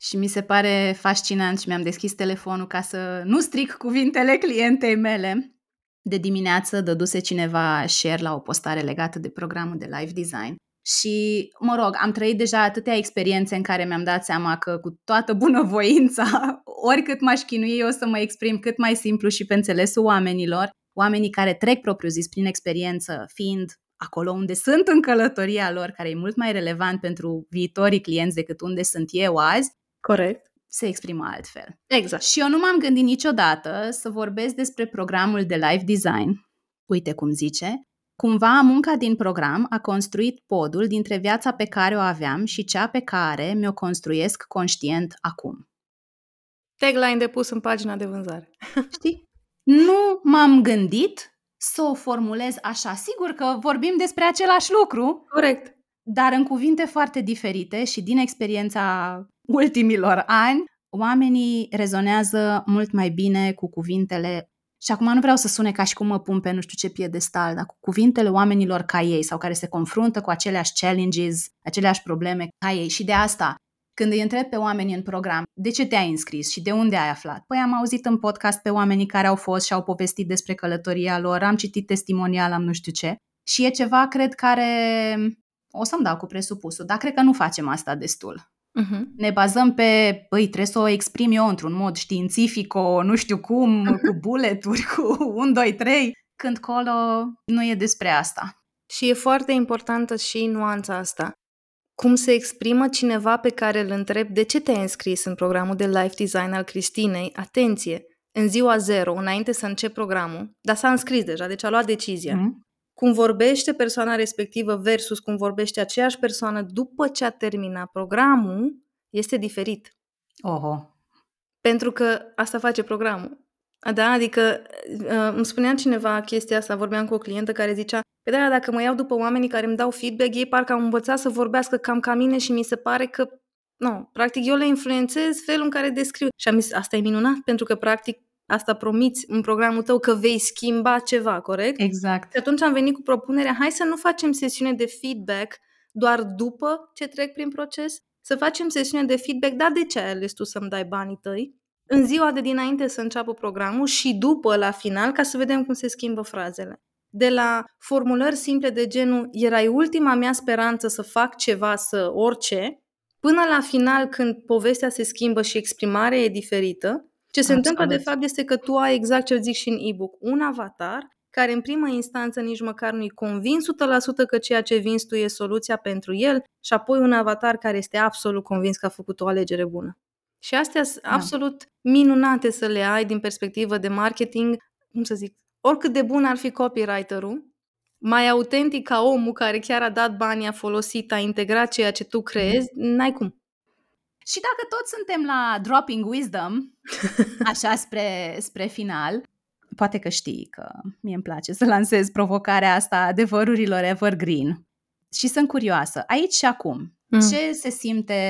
Și mi se pare fascinant și mi-am deschis telefonul ca să nu stric cuvintele clientei mele. De dimineață dăduse cineva share la o postare legată de programul de live design și, mă rog, am trăit deja atâtea experiențe în care mi-am dat seama că cu toată bunăvoința, [LAUGHS] oricât m-aș chinui, o să mă exprim cât mai simplu și pe înțelesul oamenilor, oamenii care trec propriu zis prin experiență, fiind acolo unde sunt în călătoria lor, care e mult mai relevant pentru viitorii clienți decât unde sunt eu azi, Corect. Se exprimă altfel. Exact. Și eu nu m-am gândit niciodată să vorbesc despre programul de live design. Uite cum zice. Cumva munca din program a construit podul dintre viața pe care o aveam și cea pe care mi-o construiesc conștient acum. Tagline de pus în pagina de vânzare. [LAUGHS] Știi? Nu m-am gândit să o formulez așa. Sigur că vorbim despre același lucru. Corect. Dar în cuvinte foarte diferite și din experiența ultimilor ani, oamenii rezonează mult mai bine cu cuvintele și acum nu vreau să sune ca și cum mă pun pe nu știu ce piedestal, dar cu cuvintele oamenilor ca ei sau care se confruntă cu aceleași challenges, aceleași probleme ca ei. Și de asta, când îi întreb pe oamenii în program, de ce te-ai înscris și de unde ai aflat? Păi am auzit în podcast pe oamenii care au fost și au povestit despre călătoria lor, am citit testimonial, am nu știu ce. Și e ceva, cred, care o să-mi dau cu presupusul, dar cred că nu facem asta destul. Uh-huh. Ne bazăm pe, băi, trebuie să o exprim eu într-un mod științific, o nu știu cum, cu buleturi, cu 1, 2, 3, când colo nu e despre asta. Și e foarte importantă și nuanța asta. Cum se exprimă cineva pe care îl întreb de ce te-ai înscris în programul de life design al Cristinei? Atenție! În ziua zero, înainte să încep programul, dar s-a înscris deja, deci a luat decizia. Mm-hmm cum vorbește persoana respectivă versus cum vorbește aceeași persoană după ce a terminat programul, este diferit. Oho. Pentru că asta face programul. Da, adică uh, îmi spunea cineva chestia asta, vorbeam cu o clientă care zicea Pe păi da, dacă mă iau după oamenii care îmi dau feedback, ei parcă au învățat să vorbească cam ca mine și mi se pare că, nu, practic eu le influențez felul în care descriu. Și am zis, asta e minunat, pentru că practic asta promiți în programul tău că vei schimba ceva, corect? Exact. Și atunci am venit cu propunerea, hai să nu facem sesiune de feedback doar după ce trec prin proces, să facem sesiune de feedback, da, de ce ai ales tu să-mi dai banii tăi? În ziua de dinainte să înceapă programul și după, la final, ca să vedem cum se schimbă frazele. De la formulări simple de genul, erai ultima mea speranță să fac ceva, să orice, până la final când povestea se schimbă și exprimarea e diferită, ce se întâmplă de fapt este că tu ai exact ce zic și în e-book, un avatar care în prima instanță nici măcar nu-i convins 100% că ceea ce vinzi tu e soluția pentru el și apoi un avatar care este absolut convins că a făcut o alegere bună. Și astea sunt da. absolut minunate să le ai din perspectivă de marketing, cum să zic, oricât de bun ar fi copywriter-ul, mai autentic ca omul care chiar a dat banii, a folosit, a integrat ceea ce tu creezi, mm. n-ai cum. Și dacă tot suntem la dropping wisdom, [LAUGHS] așa spre, spre final, poate că știi că mie îmi place să lansez provocarea asta adevărurilor evergreen. Și sunt curioasă, aici și acum, mm. ce se simte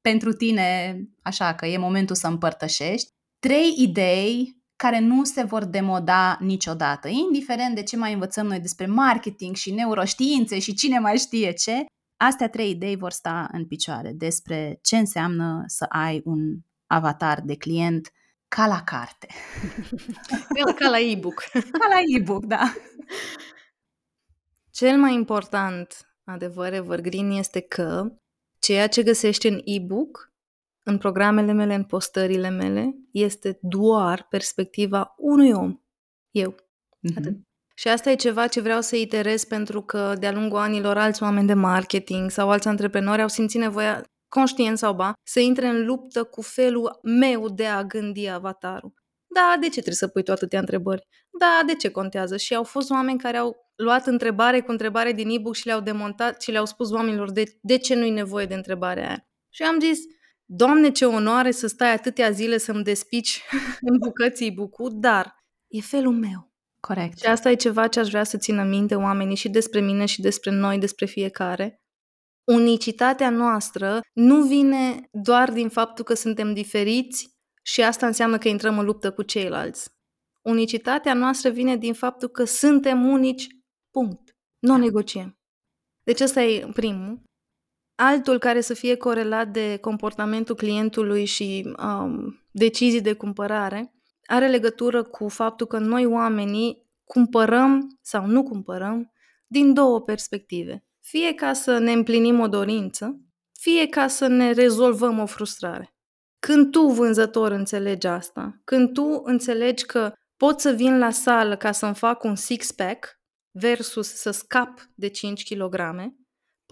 pentru tine, așa că e momentul să împărtășești, trei idei care nu se vor demoda niciodată, indiferent de ce mai învățăm noi despre marketing și neuroștiințe și cine mai știe ce, Astea trei idei vor sta în picioare despre ce înseamnă să ai un avatar de client ca la carte. [LAUGHS] ca la e-book. [LAUGHS] Ca la e-book, da. Cel mai important adevăr evergreen este că ceea ce găsești în e-book, în programele mele, în postările mele, este doar perspectiva unui om. Eu. Mm-hmm. Atât. Și asta e ceva ce vreau să iterez pentru că de-a lungul anilor alți oameni de marketing sau alți antreprenori au simțit nevoia, conștient sau ba, să intre în luptă cu felul meu de a gândi avatarul. Da, de ce trebuie să pui tu atâtea întrebări? Da, de ce contează? Și au fost oameni care au luat întrebare cu întrebare din e-book și le-au demontat și le-au spus oamenilor de, de ce nu-i nevoie de întrebarea aia. Și am zis, Doamne, ce onoare să stai atâtea zile să-mi despici [LAUGHS] în bucății bucu, dar e felul meu. Corect. Și asta e ceva ce aș vrea să țină minte oamenii și despre mine și despre noi, despre fiecare. Unicitatea noastră nu vine doar din faptul că suntem diferiți și asta înseamnă că intrăm în luptă cu ceilalți. Unicitatea noastră vine din faptul că suntem unici, punct. Nu negociem. Deci ăsta e primul. Altul care să fie corelat de comportamentul clientului și um, decizii de cumpărare are legătură cu faptul că noi oamenii cumpărăm sau nu cumpărăm din două perspective. Fie ca să ne împlinim o dorință, fie ca să ne rezolvăm o frustrare. Când tu, vânzător, înțelegi asta, când tu înțelegi că pot să vin la sală ca să-mi fac un six-pack versus să scap de 5 kg,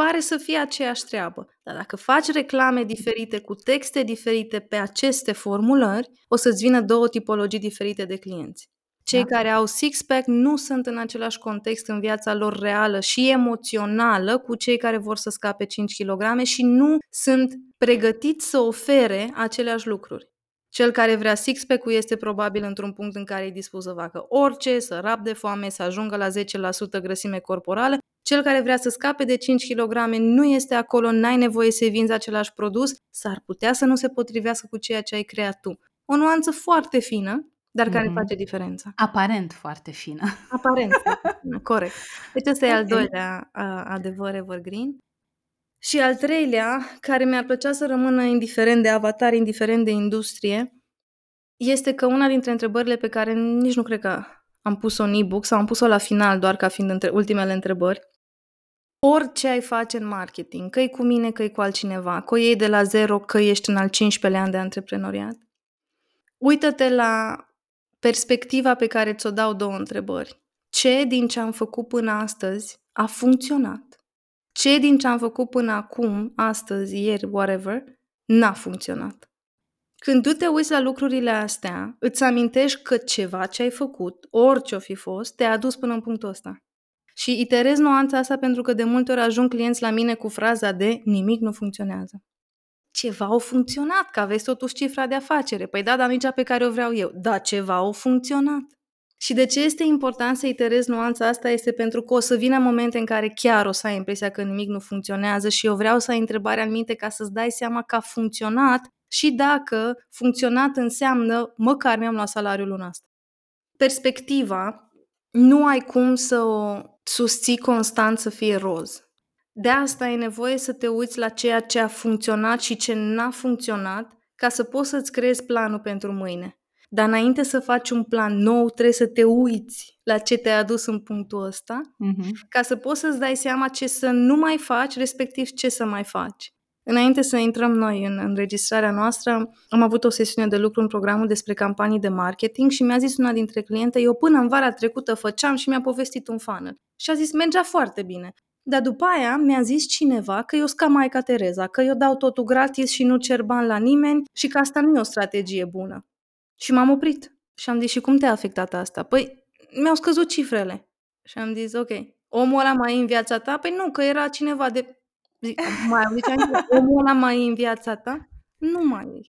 pare să fie aceeași treabă. Dar dacă faci reclame diferite cu texte diferite pe aceste formulări, o să-ți vină două tipologii diferite de clienți. Cei da. care au six-pack nu sunt în același context în viața lor reală și emoțională cu cei care vor să scape 5 kg și nu sunt pregătiți să ofere aceleași lucruri. Cel care vrea six-pack-ul este probabil într-un punct în care e dispus să facă orice, să rab de foame, să ajungă la 10% grăsime corporală. Cel care vrea să scape de 5 kg nu este acolo, n-ai nevoie să vinzi același produs, s-ar putea să nu se potrivească cu ceea ce ai creat tu. O nuanță foarte fină, dar care mm-hmm. face diferența. Aparent foarte fină. [LAUGHS] Aparent foarte fină, corect. Deci ăsta okay. e al doilea uh, adevăr evergreen. Și al treilea, care mi-ar plăcea să rămână indiferent de avatar, indiferent de industrie, este că una dintre întrebările pe care nici nu cred că am pus-o în e-book sau am pus-o la final doar ca fiind între ultimele întrebări, orice ai face în marketing, că cu mine, că cu altcineva, că o iei de la zero, că ești în al 15-lea an de antreprenoriat, uită-te la perspectiva pe care ți-o dau două întrebări. Ce din ce am făcut până astăzi a funcționat? Ce din ce am făcut până acum, astăzi, ieri, whatever, n-a funcționat? Când tu te uiți la lucrurile astea, îți amintești că ceva ce ai făcut, orice o fi fost, te-a adus până în punctul ăsta. Și iterez nuanța asta pentru că de multe ori ajung clienți la mine cu fraza de nimic nu funcționează. Ceva au funcționat, că aveți totuși cifra de afacere. Păi da, dar nici pe care o vreau eu. Da, ceva au funcționat. Și de ce este important să iterez nuanța asta este pentru că o să vină momente în care chiar o să ai impresia că nimic nu funcționează și eu vreau să ai întrebarea în minte ca să-ți dai seama că a funcționat și dacă funcționat înseamnă măcar mi-am luat salariul luna asta. Perspectiva nu ai cum să o susții constant să fie roz. De asta ai nevoie să te uiți la ceea ce a funcționat și ce n-a funcționat ca să poți să-ți creezi planul pentru mâine. Dar înainte să faci un plan nou, trebuie să te uiți la ce te-a adus în punctul ăsta, uh-huh. ca să poți să-ți dai seama ce să nu mai faci, respectiv ce să mai faci. Înainte să intrăm noi în înregistrarea noastră, am avut o sesiune de lucru în programul despre campanii de marketing și mi-a zis una dintre cliente, eu până în vara trecută făceam și mi-a povestit un funnel. Și a zis, mergea foarte bine. Dar după aia mi-a zis cineva că eu ca Maica Tereza, că eu dau totul gratis și nu cer bani la nimeni și că asta nu e o strategie bună. Și m-am oprit. Și am zis, și cum te-a afectat asta? Păi, mi-au scăzut cifrele. Și am zis, ok, omul ăla mai e în viața ta? Păi nu, că era cineva de... Zic, mai ziceam, omul ăla mai e în viața ta? Nu mai e.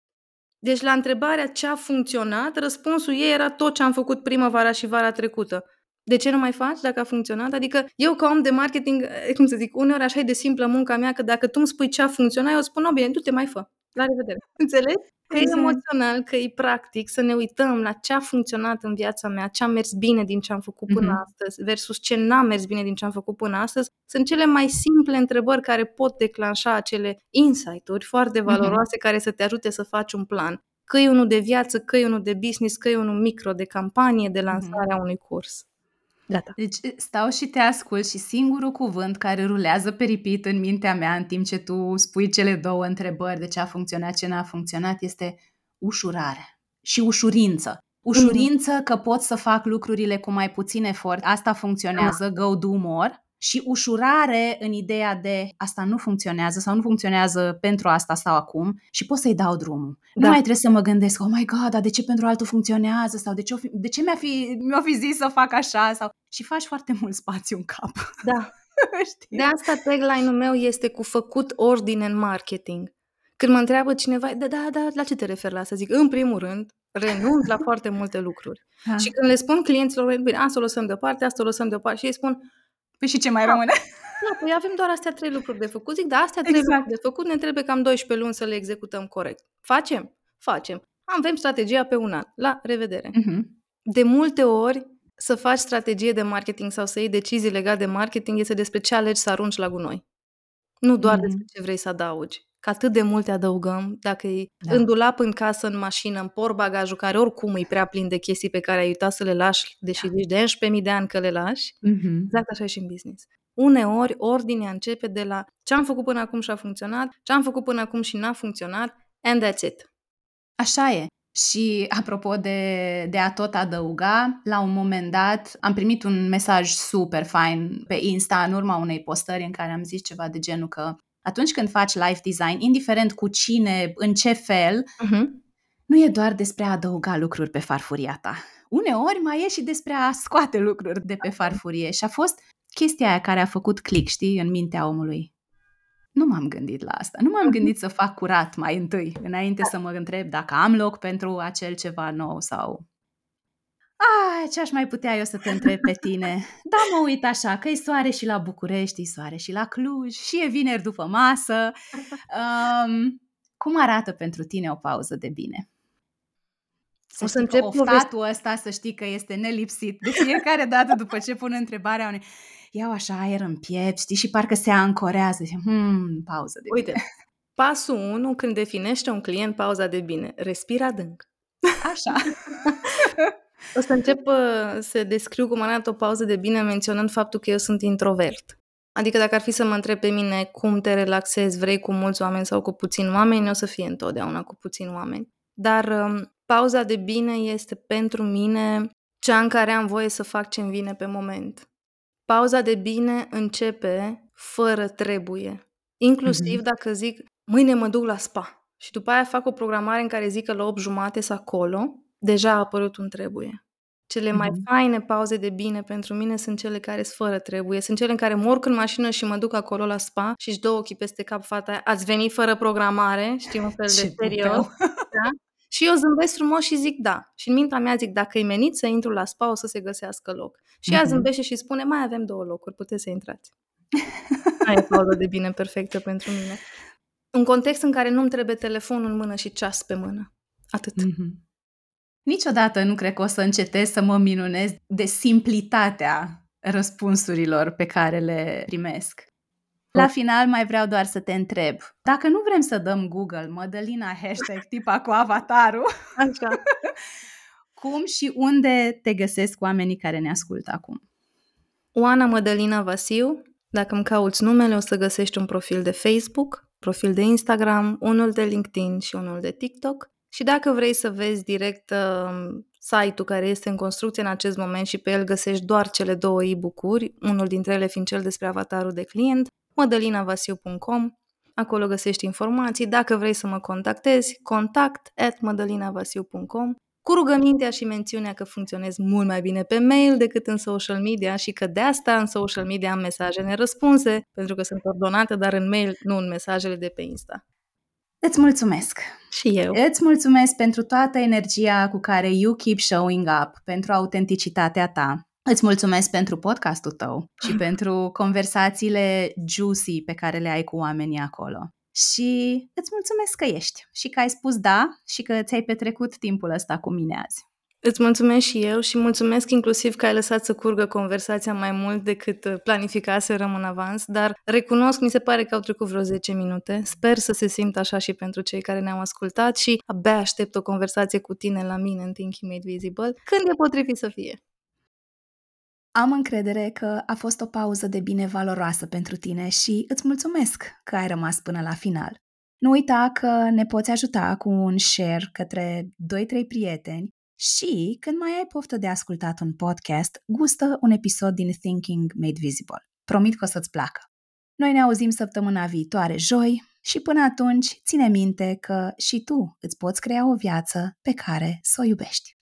Deci la întrebarea ce a funcționat, răspunsul ei era tot ce am făcut primăvara și vara trecută. De ce nu mai faci dacă a funcționat? Adică eu ca om de marketing, cum să zic, uneori așa e de simplă munca mea, că dacă tu îmi spui ce a funcționat, eu spun, no, bine, du-te mai fă. La revedere. Înțelegi? Că e exact. emoțional, că e practic să ne uităm la ce a funcționat în viața mea, ce a mers bine din ce am făcut până mm-hmm. astăzi versus ce n-a mers bine din ce am făcut până astăzi, sunt cele mai simple întrebări care pot declanșa acele insight-uri foarte mhm. valoroase mm-hmm. care să te ajute să faci un plan. Că e unul de viață, că e unul de business, că e unul micro de campanie, de mhm. lansarea mm-hmm. unui curs. Gata. Deci stau și te ascult și singurul cuvânt care rulează peripit în mintea mea în timp ce tu spui cele două întrebări de ce a funcționat, ce n-a funcționat, este ușurare și ușurință. Ușurință mm-hmm. că pot să fac lucrurile cu mai puțin efort, asta funcționează, da. go do more, și ușurare în ideea de asta nu funcționează sau nu funcționează pentru asta sau acum și pot să-i dau drumul. Da. Nu mai trebuie să mă gândesc, oh my god, dar de ce pentru altul funcționează sau de ce, fi, de ce mi-a, fi, mi-a fi zis să fac așa sau și faci foarte mult spațiu în cap. Da. [LAUGHS] Știi? De asta tagline-ul meu este cu făcut ordine în marketing. Când mă întreabă cineva, da, da, da, la ce te referi la asta? Zic, în primul rând, renunț la foarte multe lucruri. Ha. Și când le spun clienților, bine, asta o lăsăm deoparte, asta o lăsăm deoparte și ei spun, Păi și ce mai rămâne? Da, păi avem doar astea trei lucruri de făcut. Zic, da, astea trei exact. lucruri de făcut, ne trebuie cam 12 luni să le executăm corect. Facem? Facem. Avem strategia pe un an. La revedere. Uh-huh. De multe ori, să faci strategie de marketing sau să iei decizii legate de marketing este despre ce alegi să arunci la gunoi. Nu doar mm-hmm. despre ce vrei să adaugi. Că atât de multe adăugăm, dacă e da. în dulap, în casă, în mașină, în portbagajul, care oricum e prea plin de chestii pe care ai uitat să le lași, deși da. de 11.000 de ani că le lași, mm-hmm. exact așa e și în business. Uneori, ordinea începe de la ce am făcut până acum și a funcționat, ce am făcut până acum și n-a funcționat, and that's it. Așa e. Și apropo de, de a tot adăuga, la un moment dat am primit un mesaj super fain pe Insta în urma unei postări în care am zis ceva de genul că atunci când faci life design, indiferent cu cine, în ce fel, uh-huh. nu e doar despre a adăuga lucruri pe farfuria ta. Uneori mai e și despre a scoate lucruri de pe farfurie și a fost chestia aia care a făcut click, știi, în mintea omului nu m-am gândit la asta. Nu m-am mhm. gândit să fac curat mai întâi, înainte să mă întreb dacă am loc pentru acel ceva nou sau... Ah, ce aș mai putea eu să te întreb pe tine? Da, mă uit așa, că e soare și la București, e soare și la Cluj, și e vineri după masă. Um, cum arată pentru tine o pauză de bine? Să o să încep oftatul ăsta, să știi că este nelipsit. De fiecare dată după ce pun întrebarea unei iau așa aer în piept, știi, și parcă se ancorează. Hmm, pauză de Uite, bine. pasul 1, când definește un client pauza de bine, respira adânc. Așa. [LAUGHS] o să încep uh, să descriu cum arată o pauză de bine menționând faptul că eu sunt introvert. Adică dacă ar fi să mă întreb pe mine cum te relaxezi, vrei cu mulți oameni sau cu puțini oameni, o să fie întotdeauna cu puțini oameni. Dar um, pauza de bine este pentru mine cea în care am voie să fac ce-mi vine pe moment. Pauza de bine începe fără trebuie. Inclusiv mm-hmm. dacă zic, mâine mă duc la spa și după aia fac o programare în care zic că la 8 jumate sunt acolo, deja a apărut un trebuie. Cele mm-hmm. mai faine pauze de bine pentru mine sunt cele care sunt fără trebuie. Sunt cele în care mă urc în mașină și mă duc acolo la spa și își dă ochii peste cap fata aia. Ați venit fără programare, știi, un fel de serios. [LAUGHS] Da? Și eu zâmbesc frumos și zic da. Și în mintea mea zic, dacă e menit să intru la spa, o să se găsească loc. Și ea mm-hmm. zâmbește și spune, mai avem două locuri, puteți să intrați. [LAUGHS] Aia e pauză de bine perfectă pentru mine. Un context în care nu-mi trebuie telefonul în mână și ceas pe mână. Atât. Mm-hmm. Niciodată nu cred că o să încetez să mă minunez de simplitatea răspunsurilor pe care le primesc. La final mai vreau doar să te întreb. Dacă nu vrem să dăm Google Mădălina hashtag tipa cu avatarul, Așa. [LAUGHS] cum și unde te găsesc oamenii care ne ascultă acum? Oana Mădălina Vasiu. Dacă îmi cauți numele, o să găsești un profil de Facebook, profil de Instagram, unul de LinkedIn și unul de TikTok. Și dacă vrei să vezi direct uh, site-ul care este în construcție în acest moment și pe el găsești doar cele două e-book-uri, unul dintre ele fiind cel despre avatarul de client, mădălinavasiu.com, acolo găsești informații. Dacă vrei să mă contactezi, contact at mădălinavasiu.com cu rugămintea și mențiunea că funcționez mult mai bine pe mail decât în social media și că de asta în social media am mesaje nerăspunse, pentru că sunt ordonate, dar în mail, nu în mesajele de pe Insta. Îți mulțumesc! Și eu! Îți mulțumesc pentru toată energia cu care you keep showing up, pentru autenticitatea ta, Îți mulțumesc pentru podcastul tău și [LAUGHS] pentru conversațiile juicy pe care le ai cu oamenii acolo. Și îți mulțumesc că ești și că ai spus da și că ți-ai petrecut timpul ăsta cu mine azi. Îți mulțumesc și eu și mulțumesc inclusiv că ai lăsat să curgă conversația mai mult decât planificaserăm în avans, dar recunosc, mi se pare că au trecut vreo 10 minute. Sper să se simtă așa și pentru cei care ne-au ascultat și abia aștept o conversație cu tine la mine în Thinking Made Visible, când e potrivit să fie. Am încredere că a fost o pauză de bine valoroasă pentru tine și îți mulțumesc că ai rămas până la final. Nu uita că ne poți ajuta cu un share către 2-3 prieteni și, când mai ai poftă de ascultat un podcast, gustă un episod din Thinking Made Visible. Promit că o să-ți placă. Noi ne auzim săptămâna viitoare, joi, și până atunci ține minte că și tu îți poți crea o viață pe care să o iubești.